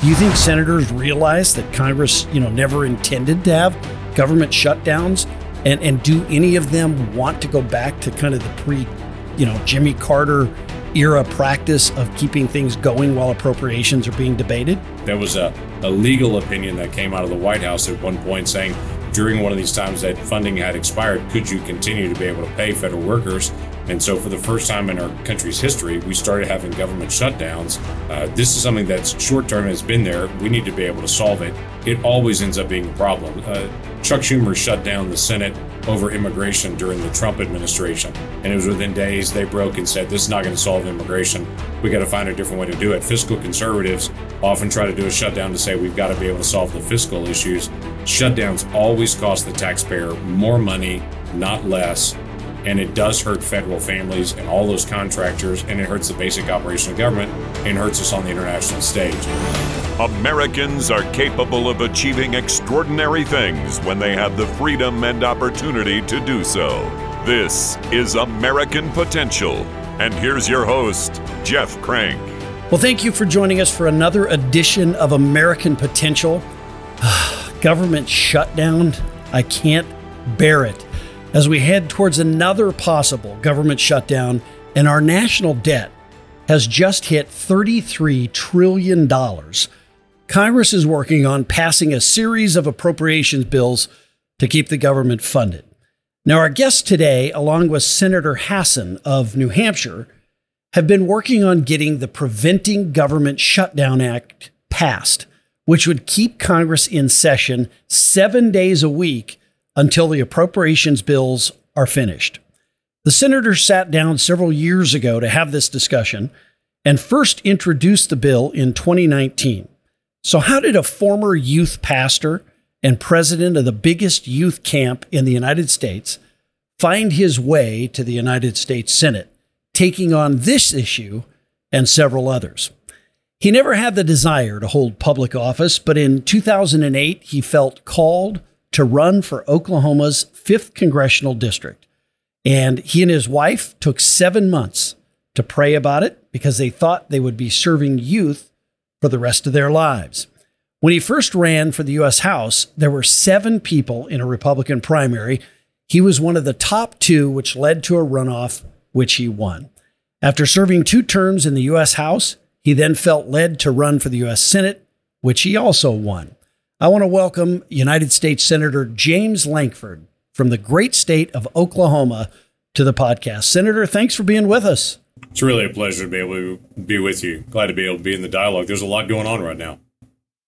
Do you think senators realize that Congress, you know, never intended to have government shutdowns? And, and do any of them want to go back to kind of the pre, you know, Jimmy Carter era practice of keeping things going while appropriations are being debated? There was a, a legal opinion that came out of the White House at one point saying during one of these times that funding had expired, could you continue to be able to pay federal workers? And so, for the first time in our country's history, we started having government shutdowns. Uh, this is something that's short term has been there. We need to be able to solve it. It always ends up being a problem. Uh, Chuck Schumer shut down the Senate over immigration during the Trump administration. And it was within days they broke and said, this is not going to solve immigration. We got to find a different way to do it. Fiscal conservatives often try to do a shutdown to say we've got to be able to solve the fiscal issues. Shutdowns always cost the taxpayer more money, not less. And it does hurt federal families and all those contractors, and it hurts the basic operation of government and hurts us on the international stage. Americans are capable of achieving extraordinary things when they have the freedom and opportunity to do so. This is American Potential. And here's your host, Jeff Crank. Well, thank you for joining us for another edition of American Potential. Government shutdown. I can't bear it. As we head towards another possible government shutdown, and our national debt has just hit $33 trillion Congress is working on passing a series of appropriations bills to keep the government funded. Now, our guests today, along with Senator Hassan of New Hampshire, have been working on getting the Preventing Government Shutdown Act passed, which would keep Congress in session seven days a week until the appropriations bills are finished. The senators sat down several years ago to have this discussion and first introduced the bill in 2019. So, how did a former youth pastor and president of the biggest youth camp in the United States find his way to the United States Senate, taking on this issue and several others? He never had the desire to hold public office, but in 2008, he felt called to run for Oklahoma's 5th congressional district. And he and his wife took seven months to pray about it because they thought they would be serving youth for the rest of their lives. When he first ran for the U.S. House, there were seven people in a Republican primary. He was one of the top two, which led to a runoff, which he won. After serving two terms in the U.S. House, he then felt led to run for the U.S. Senate, which he also won. I want to welcome United States Senator James Lankford from the great state of Oklahoma to the podcast. Senator, thanks for being with us. It's really a pleasure to be able to be with you. Glad to be able to be in the dialogue. There's a lot going on right now.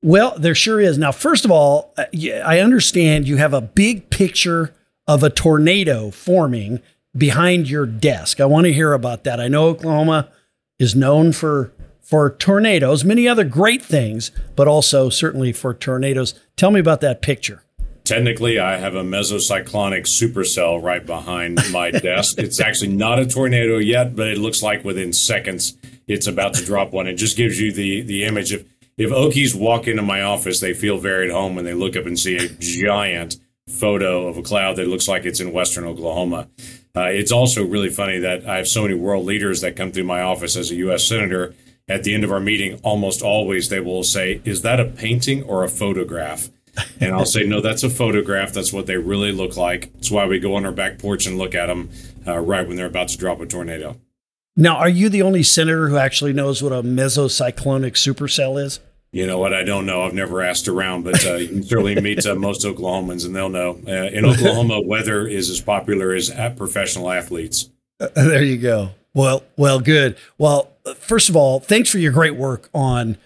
Well, there sure is. Now, first of all, uh, I understand you have a big picture of a tornado forming behind your desk. I want to hear about that. I know Oklahoma is known for for tornadoes, many other great things, but also certainly for tornadoes. Tell me about that picture. Technically, I have a mesocyclonic supercell right behind my desk. It's actually not a tornado yet, but it looks like within seconds it's about to drop one. It just gives you the the image of if Okies walk into my office, they feel very at home when they look up and see a giant photo of a cloud that looks like it's in western Oklahoma. Uh, it's also really funny that I have so many world leaders that come through my office as a U.S. senator. At the end of our meeting, almost always they will say, "Is that a painting or a photograph?" and I'll say, no, that's a photograph. That's what they really look like. That's why we go on our back porch and look at them uh, right when they're about to drop a tornado. Now, are you the only senator who actually knows what a mesocyclonic supercell is? You know what? I don't know. I've never asked around, but uh, you can certainly meet uh, most Oklahomans and they'll know. Uh, in Oklahoma, weather is as popular as professional athletes. Uh, there you go. Well, well, good. Well, first of all, thanks for your great work on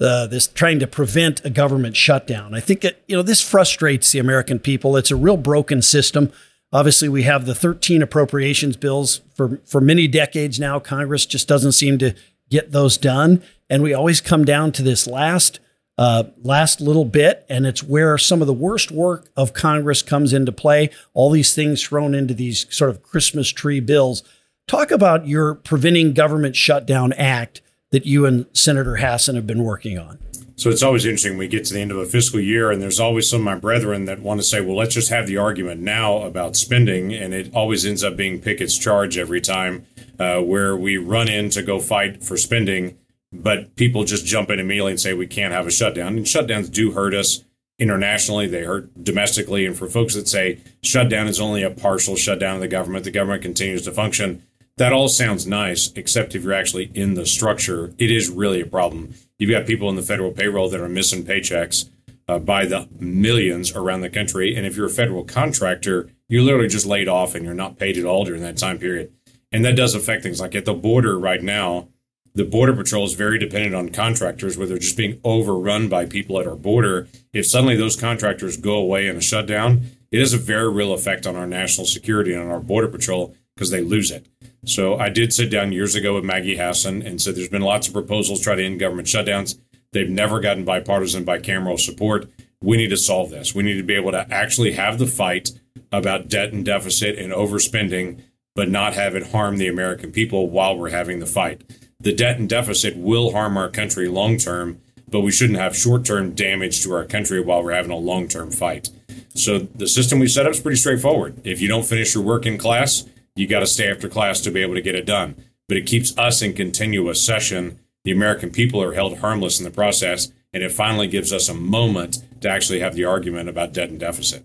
uh, this trying to prevent a government shutdown. I think it, you know this frustrates the American people. It's a real broken system. Obviously, we have the 13 appropriations bills for for many decades now. Congress just doesn't seem to get those done, and we always come down to this last uh, last little bit, and it's where some of the worst work of Congress comes into play. All these things thrown into these sort of Christmas tree bills. Talk about your Preventing Government Shutdown Act that you and Senator Hassan have been working on? So it's always interesting when we get to the end of a fiscal year, and there's always some of my brethren that want to say, well, let's just have the argument now about spending. And it always ends up being Pickett's charge every time, uh, where we run in to go fight for spending. but people just jump in immediately and say we can't have a shutdown. And shutdowns do hurt us internationally, they hurt domestically. And for folks that say shutdown is only a partial shutdown of the government, the government continues to function, that all sounds nice, except if you're actually in the structure, it is really a problem. You've got people in the federal payroll that are missing paychecks uh, by the millions around the country. And if you're a federal contractor, you're literally just laid off and you're not paid at all during that time period. And that does affect things like at the border right now. The Border Patrol is very dependent on contractors where they're just being overrun by people at our border. If suddenly those contractors go away in a shutdown, it has a very real effect on our national security and on our Border Patrol because they lose it. So I did sit down years ago with Maggie Hassan and said there's been lots of proposals to try to end government shutdowns. They've never gotten bipartisan, bicameral support. We need to solve this. We need to be able to actually have the fight about debt and deficit and overspending, but not have it harm the American people while we're having the fight. The debt and deficit will harm our country long term, but we shouldn't have short term damage to our country while we're having a long term fight. So the system we set up is pretty straightforward. If you don't finish your work in class, you got to stay after class to be able to get it done. But it keeps us in continuous session. The American people are held harmless in the process, and it finally gives us a moment to actually have the argument about debt and deficit.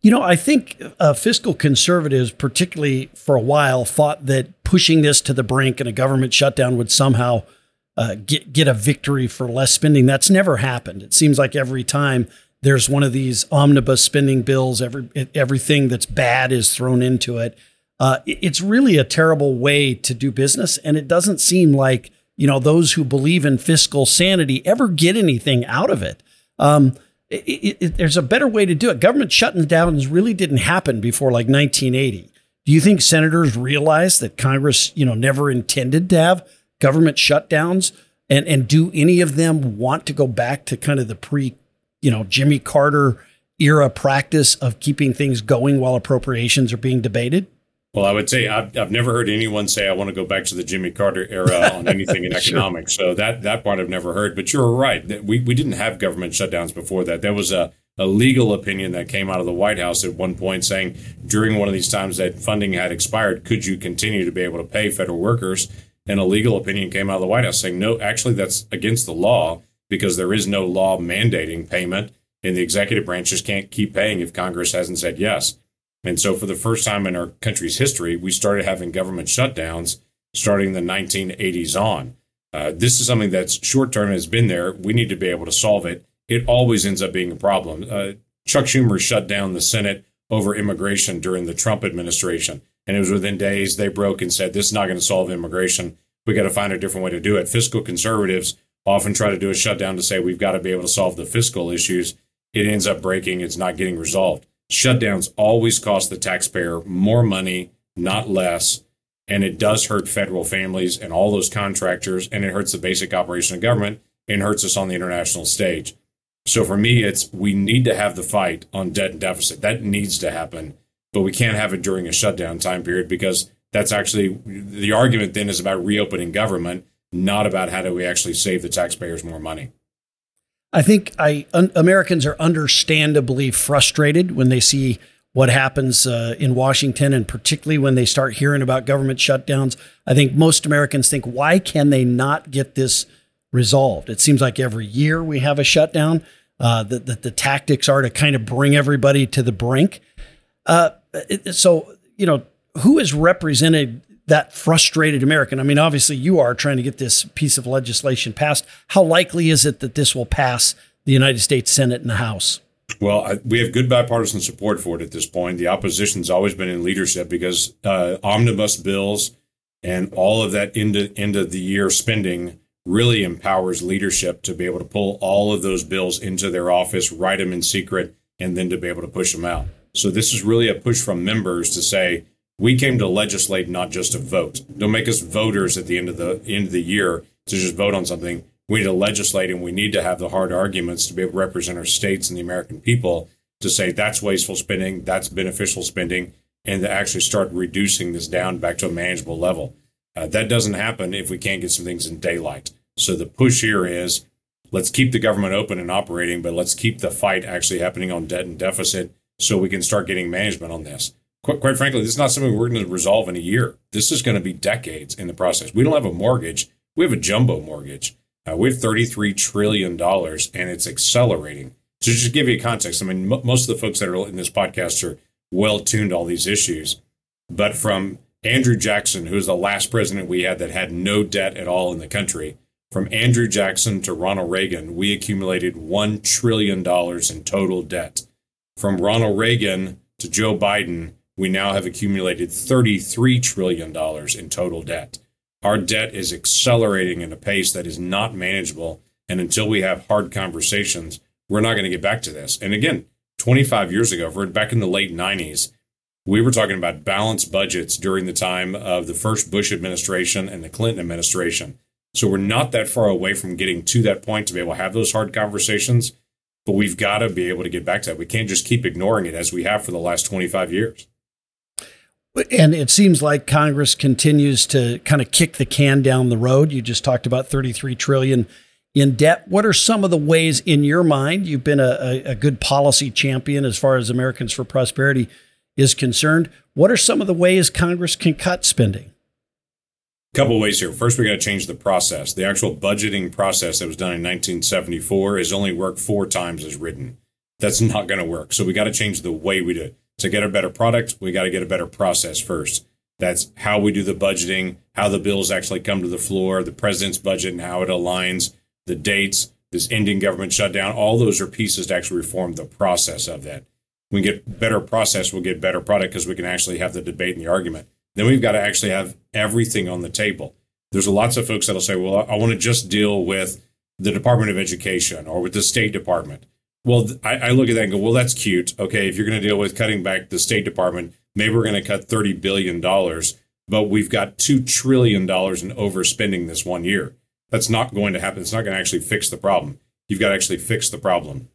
You know, I think uh, fiscal conservatives, particularly for a while, thought that pushing this to the brink and a government shutdown would somehow uh, get get a victory for less spending. That's never happened. It seems like every time there's one of these omnibus spending bills, every everything that's bad is thrown into it. Uh, it's really a terrible way to do business, and it doesn't seem like you know those who believe in fiscal sanity ever get anything out of it. Um, it, it, there's a better way to do it. Government shutting really didn't happen before like 1980. Do you think senators realize that Congress, you know, never intended to have government shutdowns? And and do any of them want to go back to kind of the pre, you know, Jimmy Carter era practice of keeping things going while appropriations are being debated? Well, I would say I've, I've never heard anyone say I want to go back to the Jimmy Carter era on anything in sure. economics. So that that part I've never heard. But you're right. We we didn't have government shutdowns before that. There was a a legal opinion that came out of the White House at one point saying during one of these times that funding had expired, could you continue to be able to pay federal workers? And a legal opinion came out of the White House saying no, actually that's against the law because there is no law mandating payment, and the executive branch just can't keep paying if Congress hasn't said yes. And so, for the first time in our country's history, we started having government shutdowns starting the 1980s on. Uh, this is something that's short term has been there. We need to be able to solve it. It always ends up being a problem. Uh, Chuck Schumer shut down the Senate over immigration during the Trump administration. And it was within days they broke and said, this is not going to solve immigration. We got to find a different way to do it. Fiscal conservatives often try to do a shutdown to say we've got to be able to solve the fiscal issues. It ends up breaking, it's not getting resolved shutdowns always cost the taxpayer more money, not less. And it does hurt federal families and all those contractors, and it hurts the basic operation of government and hurts us on the international stage. So for me, it's we need to have the fight on debt and deficit. That needs to happen, but we can't have it during a shutdown time period because that's actually the argument then is about reopening government, not about how do we actually save the taxpayers more money. I think I un, Americans are understandably frustrated when they see what happens uh, in Washington, and particularly when they start hearing about government shutdowns. I think most Americans think, why can they not get this resolved? It seems like every year we have a shutdown. Uh, that the, the, tactics are to kind of bring everybody to the brink. Uh, it, so you know who is represented that frustrated American? I mean, obviously, you are trying to get this piece of legislation passed. How likely is it that this will pass the United States Senate and the House? Well, I, we have good bipartisan support for it at this point. The opposition's always been in leadership because uh, omnibus bills and all of that end of, end of the year spending really empowers leadership to be able to pull all of those bills into their office, write them in secret, and then to be able to push them out. So this is really a push from members to say, we came to legislate, not just to vote. Don't make us voters at the end of the end of the year to just vote on something. We need to legislate, and we need to have the hard arguments to be able to represent our states and the American people to say that's wasteful spending, that's beneficial spending, and to actually start reducing this down back to a manageable level. Uh, that doesn't happen if we can't get some things in daylight. So the push here is let's keep the government open and operating, but let's keep the fight actually happening on debt and deficit so we can start getting management on this quite, frankly, this is not something we're going to resolve in a year. This is going to be decades in the process. We don't have a mortgage We have a jumbo mortgage. Uh, we have $33 trillion and it's accelerating. So just to give you context, I mean, m- most of the folks that are in this podcast are well tuned to all these issues. But from Andrew Jackson, who was the last president we had that had no debt at all in the country, from Andrew Jackson to Ronald Reagan, we accumulated $1 trillion in total debt. From Ronald Reagan to Joe Biden, we now have accumulated $33 trillion in total debt. Our debt is accelerating at a pace that is not manageable. And until we have hard conversations, we're not going to get back to this. And again, 25 years ago, back in the late 90s, we were talking about balanced budgets during the time of the first Bush administration and the Clinton administration. So we're not that far away from getting to that point to be able to have those hard conversations, but we've got to be able to get back to that. We can't just keep ignoring it as we have for the last 25 years. And it seems like Congress continues to kind of kick the can down the road. You just talked about 33 trillion in debt. What are some of the ways in your mind you've been a, a, good policy champion as far as Americans for Prosperity is concerned? What are some of the ways Congress can cut spending? A couple ways here. First, we got to change the process. The actual budgeting process that was done in 1974 has only worked four times as written. That's not going to work. So we got to change the way we do it to get a better product, we got to get a better process first. That's how we do the budgeting, how the bills actually come to the floor, the president's budget and how it aligns, the dates, this ending government shutdown. All those are pieces to actually reform the process of that. we get better process, we'll get better product because we can actually have the debate and the argument. Then we've got to actually have everything on the table. There's lots of folks that'll say, well, I want to just deal with the Department of Education or with the State Department. Well, I, I, look at that and go, well, that's cute. Okay, if you're going to deal with cutting back the State Department, maybe we're going to cut $30 billion, but we've got $2 trillion in overspending this one year. That's not going to happen. It's not going to actually fix the problem. You've got to actually fix the problem.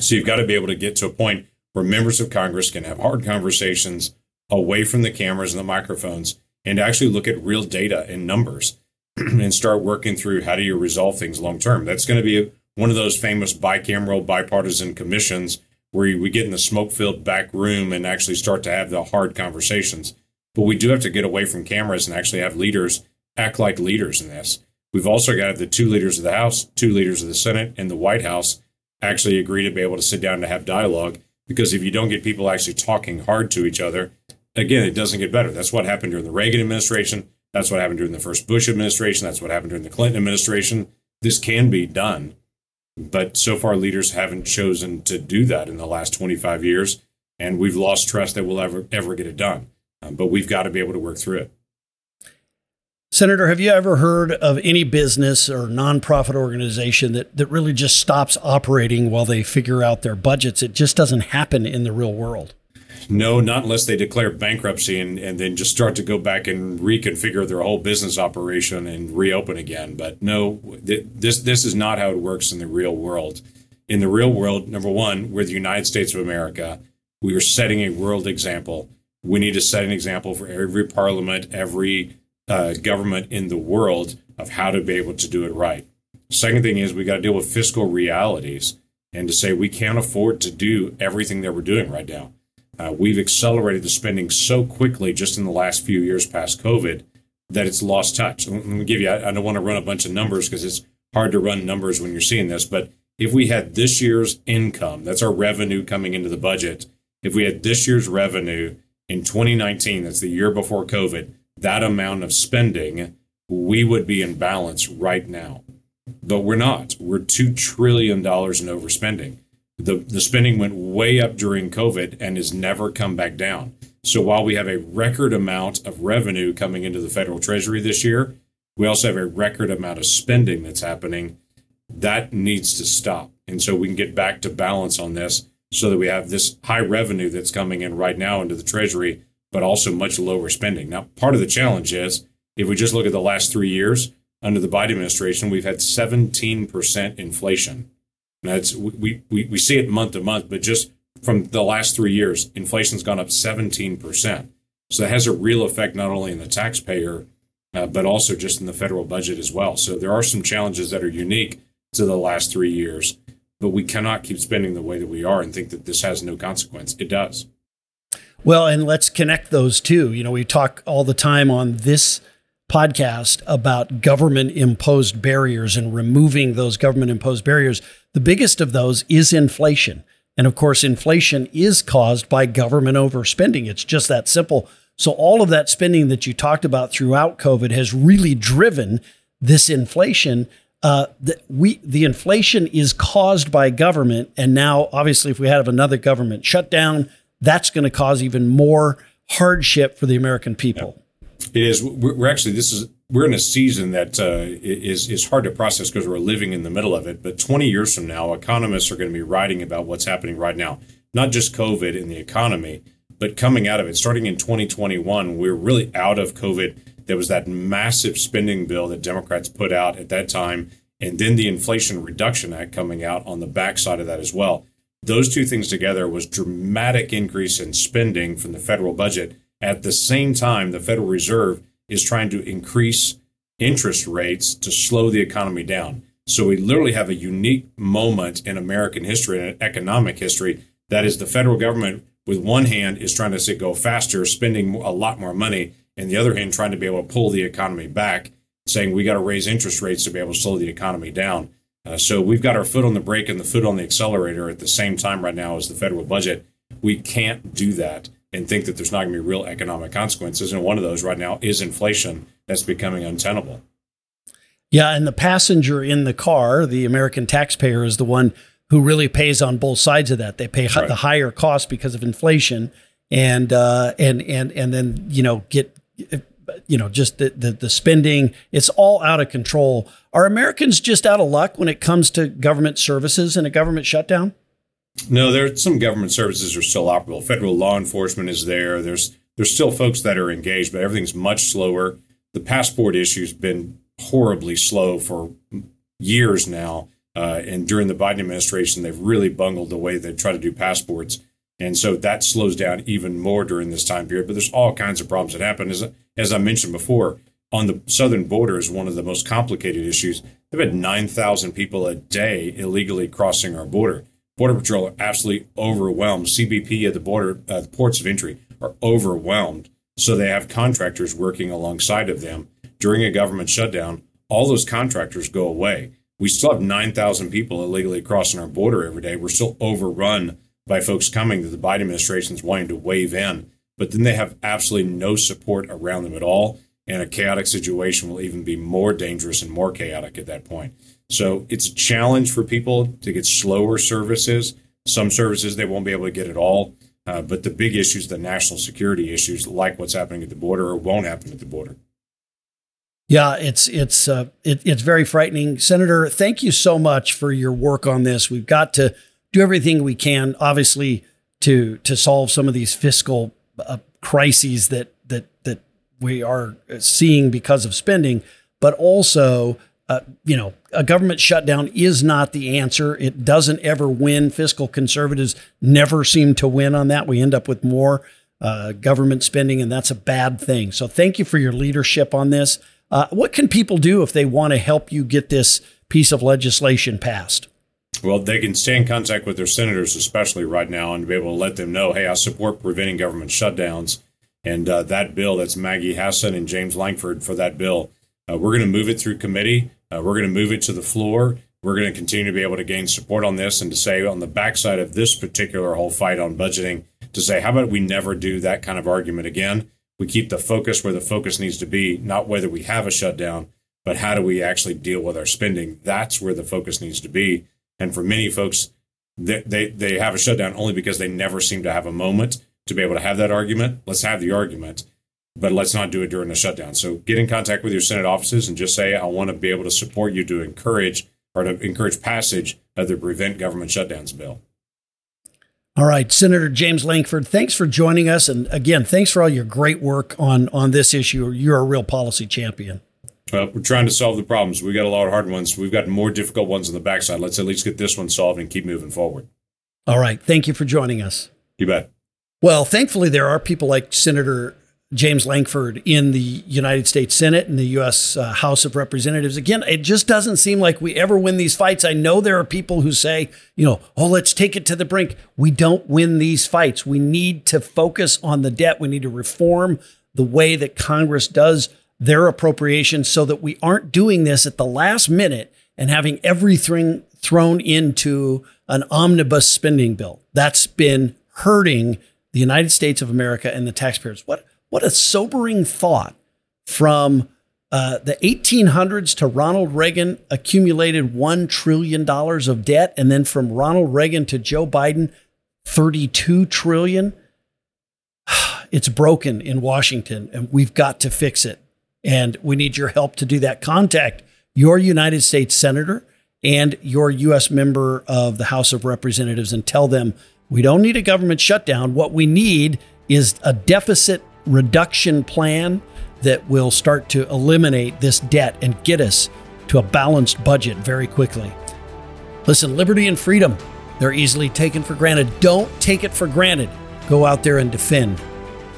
So you've got to be able to get to a point where members of Congress can have hard conversations away from the cameras and the microphones and actually look at real data and numbers and start working through how do you resolve things long term. That's going to be one of those famous bicameral bipartisan commissions where we get in the smoke filled back room and actually start to have the hard conversations. But we do have to get away from cameras and actually have leaders act like leaders in this. We've also got the two leaders of the House, two leaders of the Senate, and the White House actually agree to be able to sit down to have dialogue. Because if you don't get people actually talking hard to each other, again, it doesn't get better. That's what happened during the Reagan administration. That's what happened during the first Bush administration. That's what happened during the Clinton administration. This can be done. But so far, leaders haven't chosen to do that in the last 25 years. And we've lost trust that we'll ever, ever get it done. Um, but we've got to be able to work through it. Senator, have you ever heard of any business or nonprofit organization that, that really just stops operating while they figure out their budgets? It just doesn't happen in the real world. No, not unless they declare bankruptcy and, and then just start to go back and reconfigure their whole business operation and reopen again. But no, th- this this is not how it works in the real world. In the real world, number one, we're the United States of America. We are setting a world example. We need to set an example for every parliament, every uh, government in the world of how to be able to do it right. Second thing is we got to deal with fiscal realities and to say we can't afford to do everything that we're doing right now. Uh, we've accelerated the spending so quickly just in the last few years past COVID that it's lost touch. Let me give you, I, I don't want to run a bunch of numbers because it's hard to run numbers when you're seeing this, but if we had this year's income, that's our revenue coming into the budget. If we had this year's revenue in 2019, that's the year before COVID, that amount of spending, we would be in balance right now. But we're not. We're $2 trillion in overspending the, the spending went way up during COVID and has never come back down. So while we have a record amount of revenue coming into the federal treasury this year, we also have a record amount of spending that's happening. That needs to stop. And so we can get back to balance on this so that we have this high revenue that's coming in right now into the treasury, but also much lower spending. Now, part of the challenge is if we just look at the last three years under the Biden administration, we've had 17% inflation. That's we, we we see it month to month, but just from the last three years, inflation's gone up 17%. So that has a real effect not only in the taxpayer, uh, but also just in the federal budget as well. So there are some challenges that are unique to the last three years, but we cannot keep spending the way that we are and think that this has no consequence. It does. Well, and let's connect those two. You know, we talk all the time on this podcast about government imposed barriers and removing those government imposed barriers. The biggest of those is inflation. And of course, inflation is caused by government overspending. It's just that simple. So, all of that spending that you talked about throughout COVID has really driven this inflation. Uh, the, we the inflation is caused by government, and now obviously, if we have another government shutdown, that's going to cause even more hardship for the American people. It is. We're actually this is we're in a season that uh, is is hard to process because we're living in the middle of it. But 20 years from now, economists are going to be writing about what's happening right now, not just COVID in the economy, but coming out of it. Starting in 2021, we're really out of COVID. There was that massive spending bill that Democrats put out at that time, and then the Inflation Reduction Act coming out on the backside of that as well. Those two things together was dramatic increase in spending from the federal budget. At the same time, the Federal Reserve is trying to increase interest rates to slow the economy down. So we literally have a unique moment in American history and economic history that is the federal government with one hand is trying to say go faster, spending a lot more money, and the other hand trying to be able to pull the economy back, saying we got to raise interest rates to be able to slow the economy down. Uh, so we've got our foot on the brake and the foot on the accelerator at the same time right now as the federal budget. We can't do that and think that there's not going to be real economic consequences. And one of those right now is inflation that's becoming untenable. Yeah, and the passenger in the car, the American taxpayer, is the one who really pays on both sides of that. They pay right. the higher cost because of inflation, and uh, and and and then you know get you know just the, the, the spending. It's all out of control. Are Americans just out of luck when it comes to government services and a government shutdown? No, there some government services are still operable. Federal law enforcement is there. There's there's still folks that are engaged, but everything's much slower. The passport issue's been horribly slow for years now. Uh, and during the Biden administration, they've really bungled the way they try to do passports. And so that slows down even more during this time period. But there's all kinds of problems that happen. As, as I mentioned before, on the southern border is one of the most complicated issues. They've had 9,000 people a day illegally crossing our border. Border Patrol are absolutely overwhelmed. CBP at the border, uh, the ports of entry are overwhelmed. So they have contractors working alongside of them. During a government shutdown, all those contractors go away. We still have 9,000 people illegally crossing our border every day. We're still overrun by folks coming that the Biden administration is wanting to wave in, but then they have absolutely no support around them at all. And a chaotic situation will even be more dangerous and more chaotic at that point. So it's a challenge for people to get slower services. Some services they won't be able to get at all. Uh, but the big issues, the national security issues, like what's happening at the border or won't happen at the border. Yeah, it's it's uh, it, it's very frightening, Senator. Thank you so much for your work on this. We've got to do everything we can, obviously, to to solve some of these fiscal uh, crises that that that we are seeing because of spending, but also uh, you know, a government shutdown is not the answer. It doesn't ever win. Fiscal conservatives never seem to win on that. We end up with more uh, government spending, and that's a bad thing. So, thank you for your leadership on this. Uh, what can people do if they want to help you get this piece of legislation passed? Well, they can stay in contact with their senators, especially right now, and be able to let them know, hey, I support preventing government shutdowns. And uh, that bill, that's Maggie Hassan and James Lankford for that bill. Uh, we're going to move it through committee. Uh, we're going to move it to the floor. We're going to continue to be able to gain support on this and to say on the backside of this particular whole fight on budgeting, to say, how about we never do that kind of argument again? We keep the focus where the focus needs to be, not whether we have a shutdown, but how do we actually deal with our spending? That's where the focus needs to be. And for many folks, they, they, they have a shutdown only because they never seem to have a moment to be able to have that argument. Let's have the argument but let's not do it during the shutdown. So get in contact with your Senate offices and just say, I want to be able to support you to encourage or to encourage passage of the Prevent Government Shutdowns bill. All right, Senator James Lankford, thanks for joining us. And again, thanks for all your great work on, on this issue. You're a real policy champion. Well, we're trying to solve the problems. We've got a lot of hard ones. We've got more difficult ones on the backside. Let's at least get this one solved and keep moving forward. All right. Thank you for joining us. You bet. Well, thankfully, there are people like Senator James Lankford in the United States Senate and the U.S. Uh, House of Representatives. Again, it just doesn't seem like we ever win these fights. I know there are people who say, you know, oh, let's take it to the brink. We don't win these fights. We need to focus on the debt. We need to reform the way that Congress does their appropriations so that we aren't doing this at the last minute and having everything thrown into an omnibus spending bill. That's been hurting the United States of America and the taxpayers. What what a sobering thought from uh, the 1800s to Ronald Reagan accumulated $1 trillion of debt. And then from Ronald Reagan to Joe Biden, 32 trillion. It's broken in Washington and we've got to fix it. And we need your help to do that. Contact your United States Senator and your U.S. member of the House of Representatives and tell them we don't need a government shutdown. What we need is a deficit reduction plan that will start to eliminate this debt and get us to a balanced budget very quickly. Listen, liberty and freedom, they're easily taken for granted. Don't take it for granted. Go out there and defend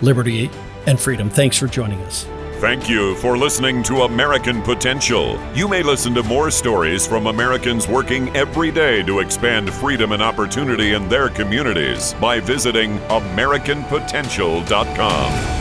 liberty and freedom. Thanks for joining us. Thank you for listening to American Potential. You may listen to more stories from Americans working every day to expand freedom and opportunity in their communities by visiting AmericanPotential.com.